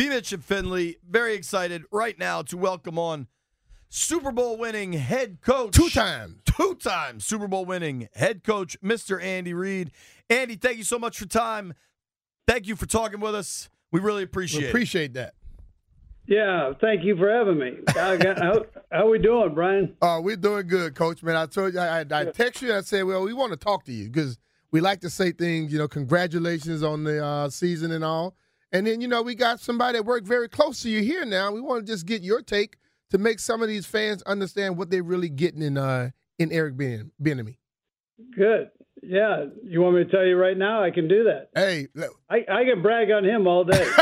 B. Mitch and Finley, very excited right now to welcome on Super Bowl winning head coach. Two times. Two times Super Bowl winning head coach, Mr. Andy Reid. Andy, thank you so much for time. Thank you for talking with us. We really appreciate we appreciate that. Yeah, thank you for having me. how, how we doing, Brian? Uh, we're doing good, Coach. Man, I told you, I, I text you and I said, well, we want to talk to you because we like to say things, you know, congratulations on the uh, season and all. And then, you know, we got somebody that worked very close to you here now. We want to just get your take to make some of these fans understand what they're really getting in uh, in Eric Ben Bieniemy. Good. Yeah, you want me to tell you right now? I can do that. Hey, I, I can brag on him all day.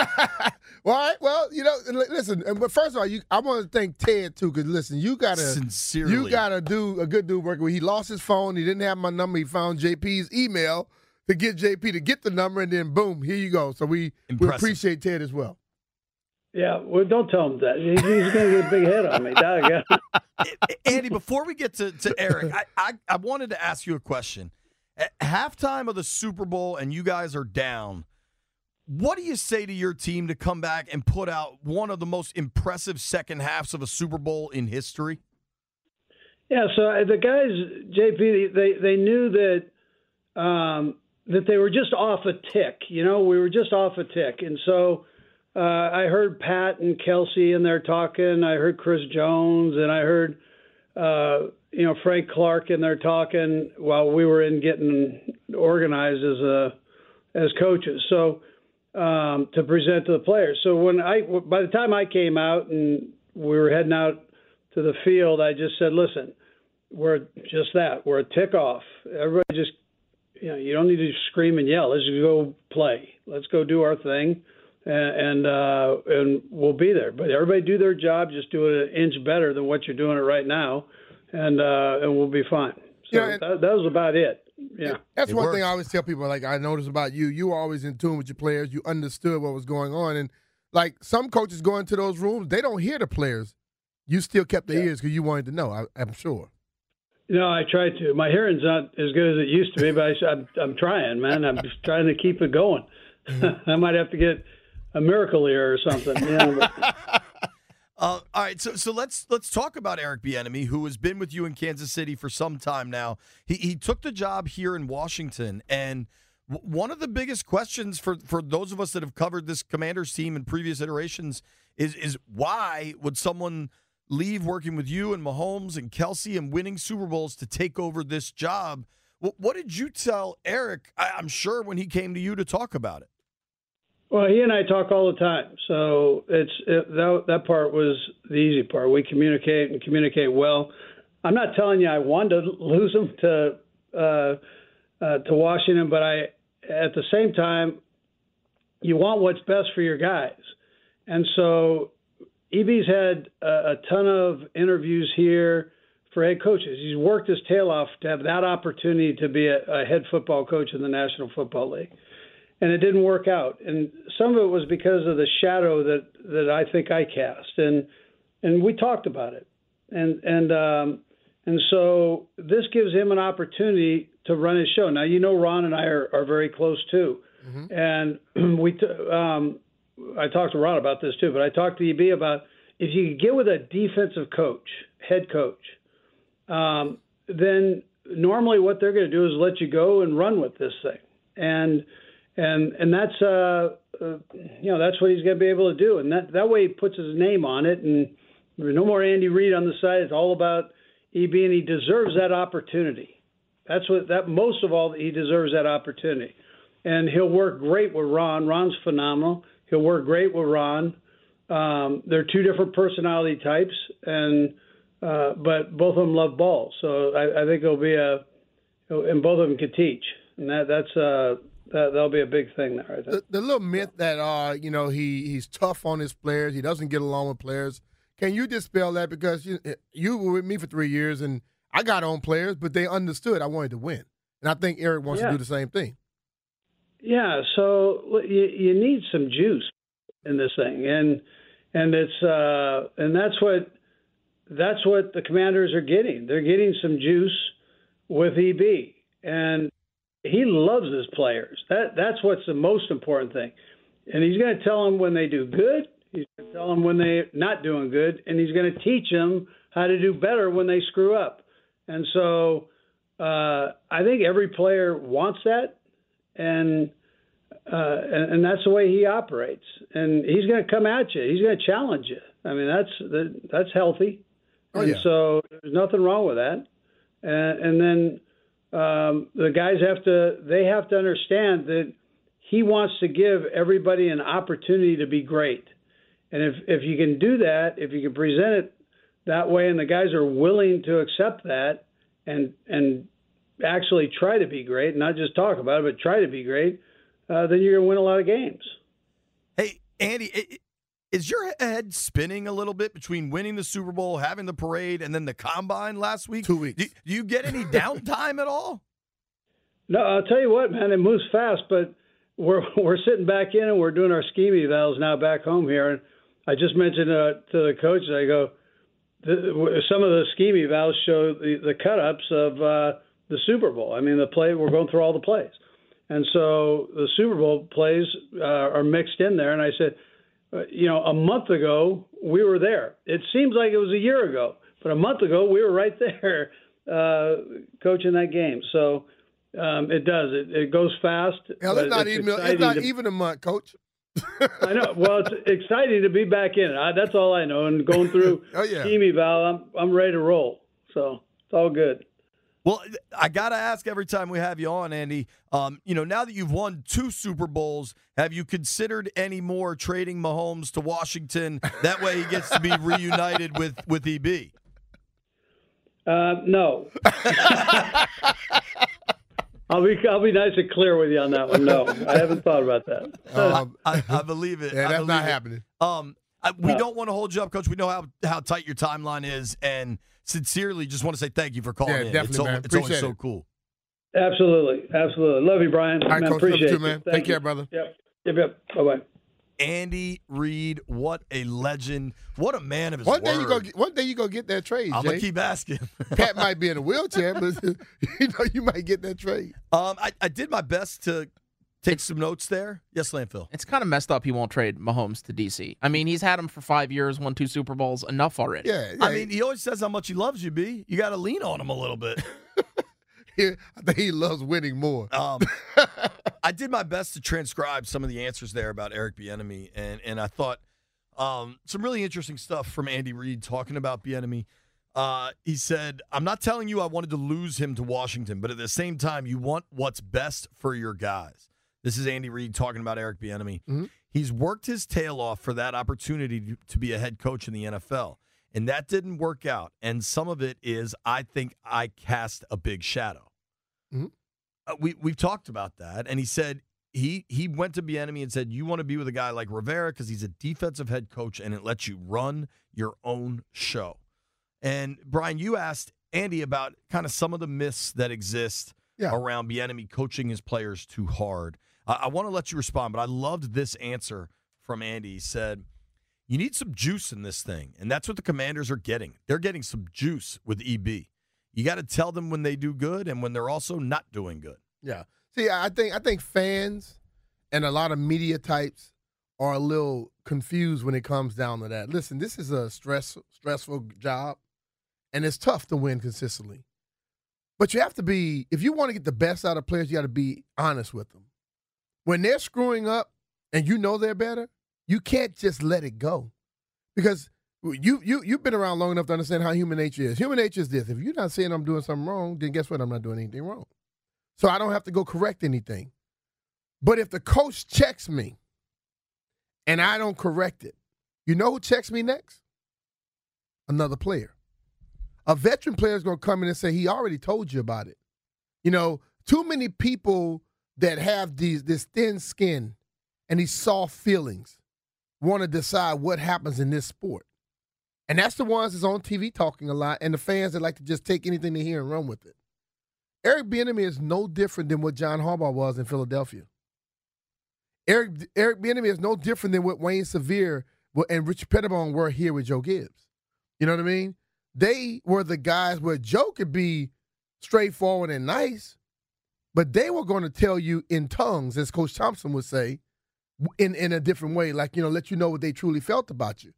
well, all right, well, you know, listen. But first of all, you, I want to thank Ted too, because listen, you gotta sincerely, you gotta do a good dude working. He lost his phone. He didn't have my number. He found JP's email to get JP to get the number, and then boom, here you go. So we we appreciate Ted as well. Yeah, well, don't tell him that. He's, he's going to get a big head on me. Andy, before we get to, to Eric, I, I, I wanted to ask you a question. At halftime of the Super Bowl, and you guys are down. What do you say to your team to come back and put out one of the most impressive second halves of a Super Bowl in history? Yeah, so uh, the guys, JP, they they knew that um, that they were just off a tick. You know, we were just off a tick, and so uh, I heard Pat and Kelce in there talking. I heard Chris Jones, and I heard uh, you know Frank Clark in there talking while we were in getting organized as a as coaches. So um, to present to the players. So when I by the time I came out and we were heading out to the field, I just said, "Listen, we're just that. We're a tick off. Everybody just you know you don't need to scream and yell. Let's just go play. Let's go do our thing." and uh, and we'll be there. But everybody do their job, just do it an inch better than what you're doing it right now, and uh, and we'll be fine. So yeah, that, that was about it. Yeah, that's it one works. thing I always tell people. Like I noticed about you, you were always in tune with your players. You understood what was going on, and like some coaches go into those rooms, they don't hear the players. You still kept the yeah. ears because you wanted to know. I, I'm sure. No, I try to. My hearing's not as good as it used to be, but I, am I'm, I'm trying, man. I'm just trying to keep it going. Mm-hmm. I might have to get a miracle ear or something. Yeah, uh, all right, so so let's let's talk about Eric Bieniemy, who has been with you in Kansas City for some time now. He he took the job here in Washington, and w- one of the biggest questions for for those of us that have covered this Commanders team in previous iterations is is why would someone leave working with you and Mahomes and Kelce and winning Super Bowls to take over this job? what did you tell Eric? I'm sure when he came to you to talk about it. Well, he and I talk all the time, so it's it, that that part was the easy part. We communicate and communicate well. I'm not telling you I wanted to lose him to uh, uh, to Washington, but I at the same time you want what's best for your guys, and so EB's had a, a ton of interviews here for head coaches. He's worked his tail off to have that opportunity to be a, a head football coach in the National Football League and it didn't work out. And some of it was because of the shadow that that I think I cast, and and we talked about it, and and um, and so this gives him an opportunity to run his show. Now you know Ron and I are, are very close too, mm-hmm. and we t- um, I talked to Ron about this too, but I talked to EB about if you could get with a defensive coach, head coach, um, then normally what they're going to do is let you go and run with this thing, and and and that's uh, uh you know that's what he's going to be able to do, and that that way he puts his name on it, and there's no more Andy Reid on the side. It's all about EB, and he deserves that opportunity. That's what that most of all he deserves that opportunity, and he'll work great with Ron. Ron's phenomenal. He'll work great with Ron. Um, they're two different personality types, and uh, but both of them love ball. So I, I think it'll be a, and both of them can teach, and that that's uh, that, that'll be a big thing there. The, the little myth that uh, you know, he he's tough on his players. He doesn't get along with players. Can you dispel that? Because you you were with me for three years, and I got on players, but they understood I wanted to win, and I think Eric wants yeah. to do the same thing. Yeah, so you, you need some juice in this thing, and and it's uh, and that's what that's what the Commanders are getting. They're getting some juice with EB, and he loves his players. That that's what's the most important thing. and he's going to tell them when they do good. He's going to tell them when they're not doing good, and he's going to teach them how to do better when they screw up. And so uh, I think every player wants that, and, uh, and and that's the way he operates. And he's going to come at you. He's going to challenge you. I mean, that's that's healthy. Oh, and yeah. so there's nothing wrong with that. And, and then um, the guys have to they have to understand that he wants to give everybody an opportunity to be great. And if if you can do that, if you can present it that way, and the guys are willing to accept that and and actually try to be great, not just talk about it, but try to be great, uh, then you're going to win a lot of games. Hey, Andy, i- i- is your head spinning a little bit between winning the Super Bowl, having the parade, and then the combine last week? Two weeks. Do, do you get any downtime at all? No, I'll tell you what, man, it moves fast, but we're we're sitting back in and we're doing our scheme evals now back home here. And I just mentioned uh, to the coaches, I go, the, some of the scheme evals show the, the cut ups of uh, the Super Bowl. I mean, the play we're going through all the plays, and so the Super Bowl plays uh, are mixed in there. And I said, uh, you know, a month ago we were there. It seems like it was a year ago, but a month ago we were right there uh, coaching that game. So um, it does. It, it goes fast. Hell, it's not it's even it's not to- even a month, coach. I know. Well, it's exciting to be back in. I, that's all I know. And going through Oh, yeah. eval, I'm I'm ready to roll. So it's all good. Well, I got to ask every time we have you on, Andy. Um, you know, now that you've won two Super Bowls, have you considered any more trading Mahomes to Washington? That way he gets to be reunited with, with E EB. Uh, no. I'll be I'll be nice and clear with you on that one. No, I haven't thought about that. Um, I, I believe it. yeah, that's believe not it. happening. Um, I, we No. don't want to hold you up, Coach. We know how, how tight your timeline is, and sincerely, just want to say thank you for calling Yeah, in. definitely, it's, al- man. it's always Appreciate so it. cool. Absolutely, absolutely. Love you, Brian. All right, man, coach. Love you appreciate too, it. man. Thank Take care, you. brother. Yep. Yep. Yep. Bye bye. Andy Reid, what a legend! What a man of his One word. day you go. Get, one day you go get that trade. I'm Jay. gonna keep asking. Pat might be in a wheelchair, but you know you might get that trade. Um, I, I did my best to take some notes there. Yes, Landfill. It's kind of messed up. He won't trade Mahomes to DC. I mean, he's had him for five years, won two Super Bowls. Enough already. Yeah, yeah. I mean, he always says how much he loves you, B. You got to lean on him a little bit. he- I think he loves winning more. Um, I did my best to transcribe some of the answers there about Eric Bieniemy, and and I thought um, some really interesting stuff from Andy Reid talking about Bieniemy. Uh, he said, "I'm not telling you I wanted to lose him to Washington, but at the same time, you want what's best for your guys." This is Andy Reid talking about Eric Bieniemy. Mhm. He's worked his tail off for that opportunity to, be a head coach in the NFL, and that didn't work out. And some of it is, I think, I cast a big shadow. Uh, we we've talked about that, and he said he he went to Bieniemy and said, "You want to be with a guy like Rivera because he's a defensive head coach, and it lets you run your own show." And Brian, you asked Andy about kind of some of the myths that exist Yeah. around Bieniemy coaching his players too hard. I, I want to let you respond, but I loved this answer from Andy. He said. You need some juice in this thing, and that's what the commanders are getting. They're getting some juice with EB. You got to tell them when they do good and when they're also not doing good. Yeah. See, I think I think fans and a lot of media types are a little confused when it comes down to that. Listen, this is a stress stressful job, and it's tough to win consistently. But you have to be if you want to get the best out of players, you got to be honest with them. When they're screwing up and you know they're better, you can't just let it go, because you you you've been around long enough to understand how human nature is. Human nature is this: if you're not saying I'm doing something wrong, then guess what? I'm not doing anything wrong. So I don't have to go correct anything. But if the coach checks me and I don't correct it, you know who checks me next? Another player. A veteran player is going to come in and say, he already told you about it. You know, too many people that have these this thin skin and these soft feelings want to decide what happens in this sport. And that's the ones that's on TV talking a lot and the fans that like to just take anything they hear and run with it. Eric Bieniemy is no different than what John Harbaugh was in Philadelphia. Eric Eric Bieniemy is no different than what Wayne Sevier and Rich Petitbon were here with Joe Gibbs. You know what I mean? They were the guys where Joe could be straightforward and nice, but they were going to tell you in tongues, as Coach Thompson would say, in in a different way, like you know, let you know what they truly felt about you.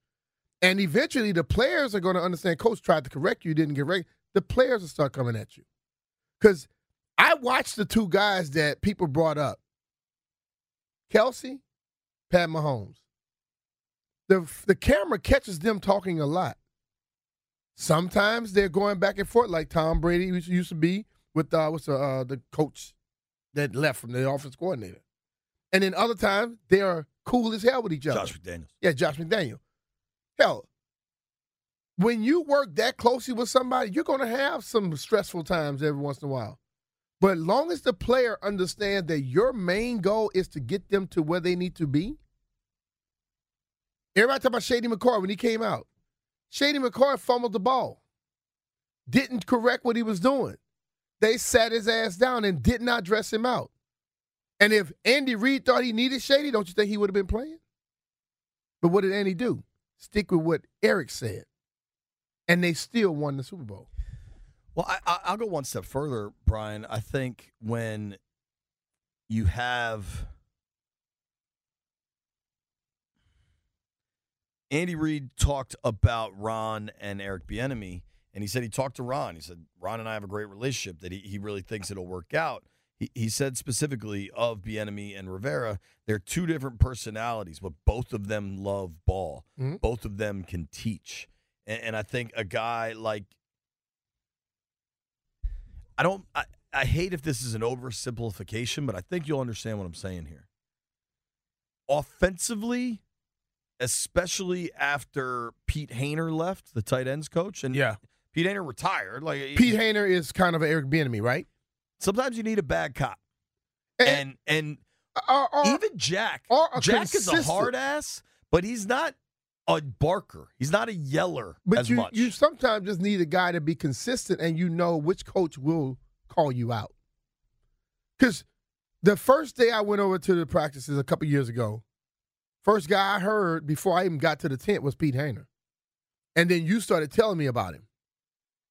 And eventually, the players are going to understand. Coach tried to correct you, didn't get right. The players will start coming at you because I watched the two guys that people brought up, Kelce, Pat Mahomes. The the camera catches them talking a lot. Sometimes they're going back and forth, like Tom Brady used to be with uh, what's the, uh, the coach that left from the offense coordinator. And then other times they are cool as hell with each other. Josh McDaniels. Yeah, Josh McDaniel. Hell, when you work that closely with somebody, you're going to have some stressful times every once in a while. But long as the player understands that your main goal is to get them to where they need to be. Everybody talk about Shady McCoy when he came out. Shady McCoy fumbled the ball, didn't correct what he was doing. They sat his ass down and did not dress him out. And if Andy Reid thought he needed Shady, don't you think he would have been playing? But what did Andy do? Stick with what Eric said. And they still won the Super Bowl. Well, I, will go one step further, Brian. I think when you have Andy Reid talked about Ron and Eric Bieniemy, and he said he talked to Ron. He said Ron and I have a great relationship that he, he really thinks it'll work out. He, he said specifically of Bieniemy and Rivera, they're two different personalities, but both of them love ball. Mm-hmm. Both of them can teach, and, and I think a guy like I don't. I, I hate if this is an oversimplification, but I think you'll understand what I'm saying here. Offensively, especially after Pete Hoener left, the tight ends coach, and yeah, Pete Hoener retired. Like Pete Hoener is kind of an Eric Bieniemy, right? Sometimes you need a bad cop, and and, and or, even Jack. Jack is a hard ass, but he's not a barker. He's not a yeller but you, much. You sometimes just need a guy to be consistent, and you know which coach will call you out. Because the first day I went over to the practices a couple years ago, first guy I heard before I even got to the tent was Pete Hoener. And then you started telling me about him.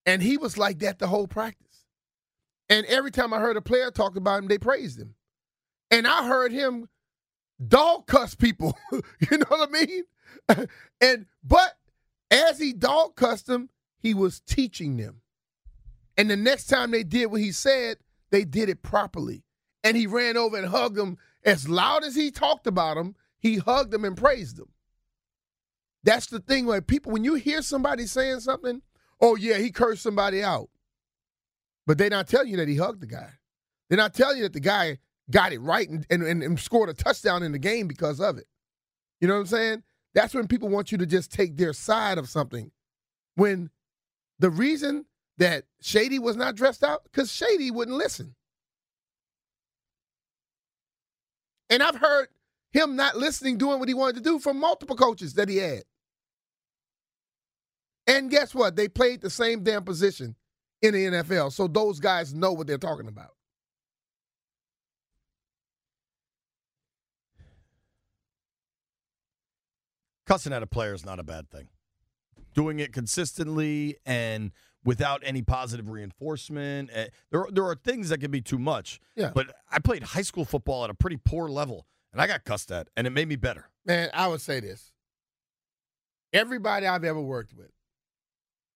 And he was like that the whole practice. And every time I heard a player talk about him, they praised him. And I heard him dog cuss people. you know what I mean? and but as he dog cussed them, he was teaching them. And the next time they did what he said, they did it properly. And he ran over and hugged them as loud as he talked about them. He hugged them and praised them. That's the thing where people, when you hear somebody saying something, oh yeah, he cursed somebody out, but they're not telling you that he hugged the guy. They're not telling you that the guy got it right and, and, and scored a touchdown in the game because of it. You know what I'm saying? That's when people want you to just take their side of something. When the reason that Shady was not dressed out, because Shady wouldn't listen. And I've heard him not listening, doing what he wanted to do from multiple coaches that he had. And guess what? They played the same damn position in the NFL. So those guys know what they're talking about. cussing at a player is not a bad thing. Doing it consistently and without any positive reinforcement. Uh, there, there are things that can be too much. Yeah. But I played high school football at a pretty poor level, and I got cussed at, and it made me better. Man, I would say this. Everybody I've ever worked with,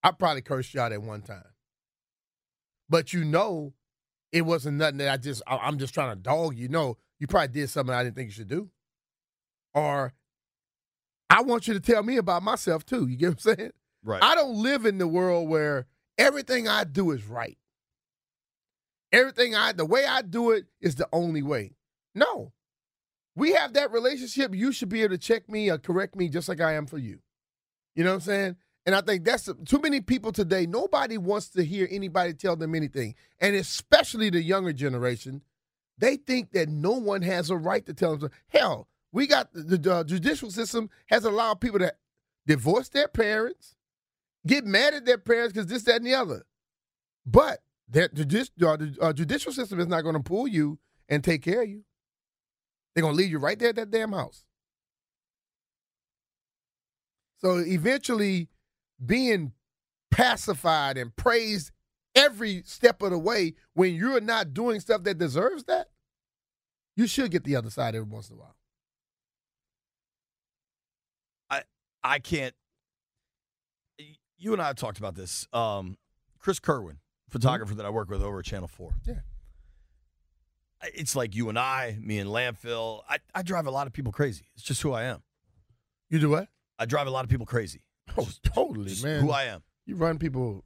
I probably cursed you out at one time. But you know, it wasn't nothing that I just, I'm just trying to dog you. know, you probably did something I didn't think you should do. Or I want you to tell me about myself too. You get what I'm saying? Right. I don't live in the world where everything I do is right. Everything I the way I do it is the only way. No. We have that relationship. You should be able to check me or correct me just like I am for you. You know what I'm saying? And I think that's too many people today. Nobody wants to hear anybody tell them anything. And especially the younger generation, they think that no one has a right to tell them. Hell, we got the, the judicial system has allowed people to divorce their parents, get mad at their parents because this, that, and the other. But that judici- uh, the uh, judicial system is not going to pull you and take care of you. They're going to leave you right there at that damn house. So eventually, being pacified and praised every step of the way when you're not doing stuff that deserves that, you should get the other side every once in a while. I I can't. You and I have talked about this. Um, Chris Kerwin, photographer that I work with over at Channel Four. Yeah. It's like you and I, me and Landfill. I, I drive a lot of people crazy. It's just who I am. You do what? I drive a lot of people crazy. Oh, totally, Just man. Who I am. you run people.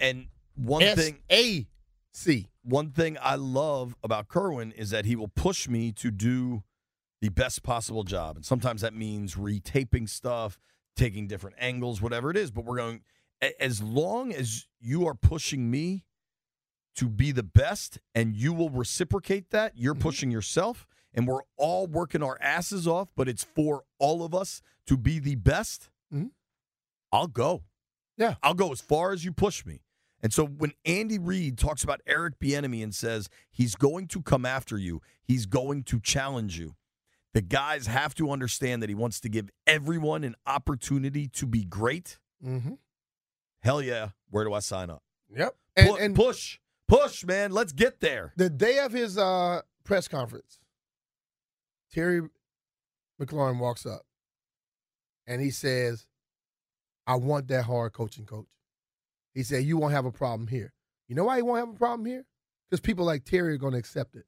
And one thing A C. one thing I love about Kerwin is that he will push me to do the best possible job. And sometimes that means retaping stuff, taking different angles, whatever it is. But we're going, as long as you are pushing me to be the best and you will reciprocate that, you're pushing yourself. And we're all working our asses off, but it's for all of us to be the best. Mhm. I'll go. Yeah. I'll go as far as you push me. And so when Andy Reid talks about Eric Bieniemy and says he's going to come after you, he's going to challenge you. The guys have to understand that he wants to give everyone an opportunity to be great. Mm-hmm. Hell yeah, where do I sign up? Yep. And, and push, push, man. Let's get there. the day of his uh, press conference, Terry McLaurin walks up and he says, I want that hard coaching coach. He said, You won't have a problem here. You know why you won't have a problem here? Because people like Terry are going to accept it.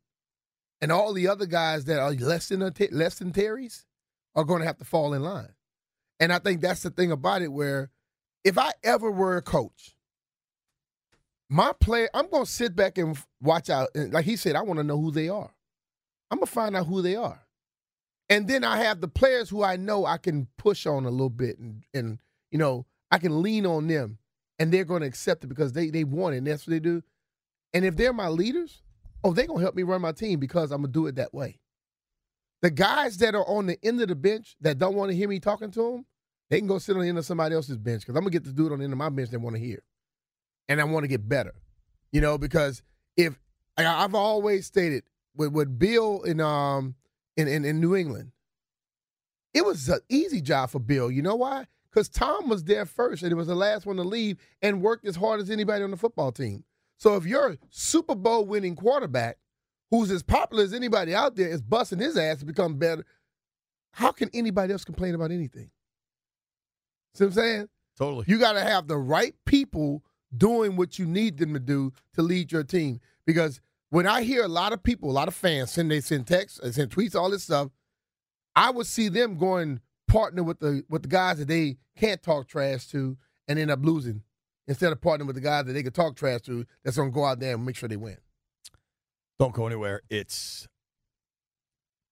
And all the other guys that are less than, less than Terry's are going to have to fall in line. And I think that's the thing about it where if I ever were a coach, my player, I'm going to sit back and watch out. And like he said, I want to know who they are. I'm going to find out who they are. And then I have the players who I know I can push on a little bit and, and you know, I can lean on them and they're going to accept it because they, they want it and that's what they do. And if they're my leaders, oh, they're going to help me run my team because I'm going to do it that way. The guys that are on the end of the bench that don't want to hear me talking to them, they can go sit on the end of somebody else's bench because I'm going to get do it on the end of my bench they want to hear. And I want to get better, you know, because if I've always stated with, with Bill in, um, in, in, in New England, it was an easy job for Bill. You know why? Because Tom was there first and he was the last one to leave and worked as hard as anybody on the football team. So if your Super Bowl winning quarterback, who's as popular as anybody out there, is busting his ass to become better, how can anybody else complain about anything? See what I'm saying? Totally. You got to have the right people doing what you need them to do to lead your team. Because when I hear a lot of people, a lot of fans send they send texts, they send tweets, all this stuff, I would see them going partner with the with the guys that they can't talk trash to and end up losing instead of partnering with the guys that they can talk trash to that's gonna go out there and make sure they win. Don't go anywhere. It's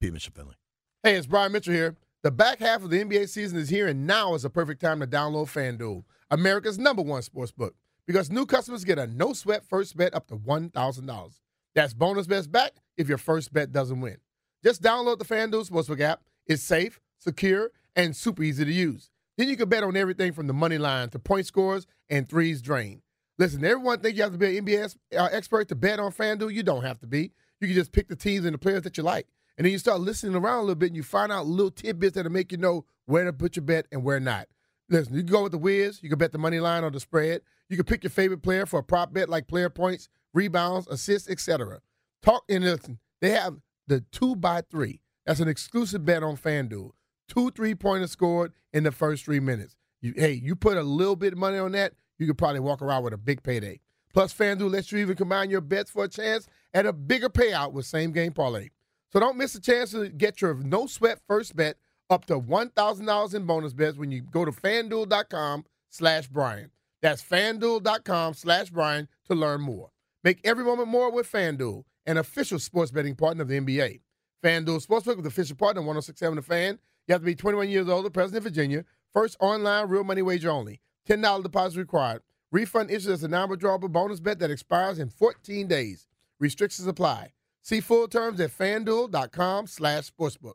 Pete Mitchell Finley. Hey, it's Brian Mitchell here. The back half of the NBA season is here, and now is the perfect time to download FanDuel, America's number one sports book, because new customers get a no sweat first bet up to $1,000. That's bonus bets back if your first bet doesn't win. Just download the FanDuel Sportsbook app. It's safe, secure, and super easy to use. Then you can bet on everything from the money line to point scores and threes drained. Listen, everyone think you have to be an NBA uh, expert to bet on FanDuel. You don't have to be. You can just pick the teams and the players that you like. And then you start listening around a little bit and you find out little tidbits that'll make you know where to put your bet and where not. Listen, you can go with the Wiz. You can bet the money line or the spread. You can pick your favorite player for a prop bet like player points, rebounds, assists, etc. Talk and listen. They have the two by three. That's an exclusive bet on FanDuel. Two three pointers scored in the first three minutes. You, hey, you put a little bit of money on that, you could probably walk around with a big payday. Plus, FanDuel lets you even combine your bets for a chance at a bigger payout with same game parlay. So don't miss a chance to get your no sweat first bet up to $1,000 in bonus bets when you go to fanduel.com slash Brian. That's fanduel.com slash Brian to learn more. Make every moment more with FanDuel, an official sports betting partner of the NBA. FanDuel Sportsbook with official partner 1067 The Fan. You have to be 21 years old or present in Virginia. First online real money wager only. $10 deposit required. Refund issued as a non-withdrawable bonus bet that expires in 14 days. Restrictions apply. See full terms at fanduel.com slash sportsbook.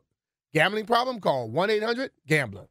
Gambling problem? Call 1-800-GAMBLER.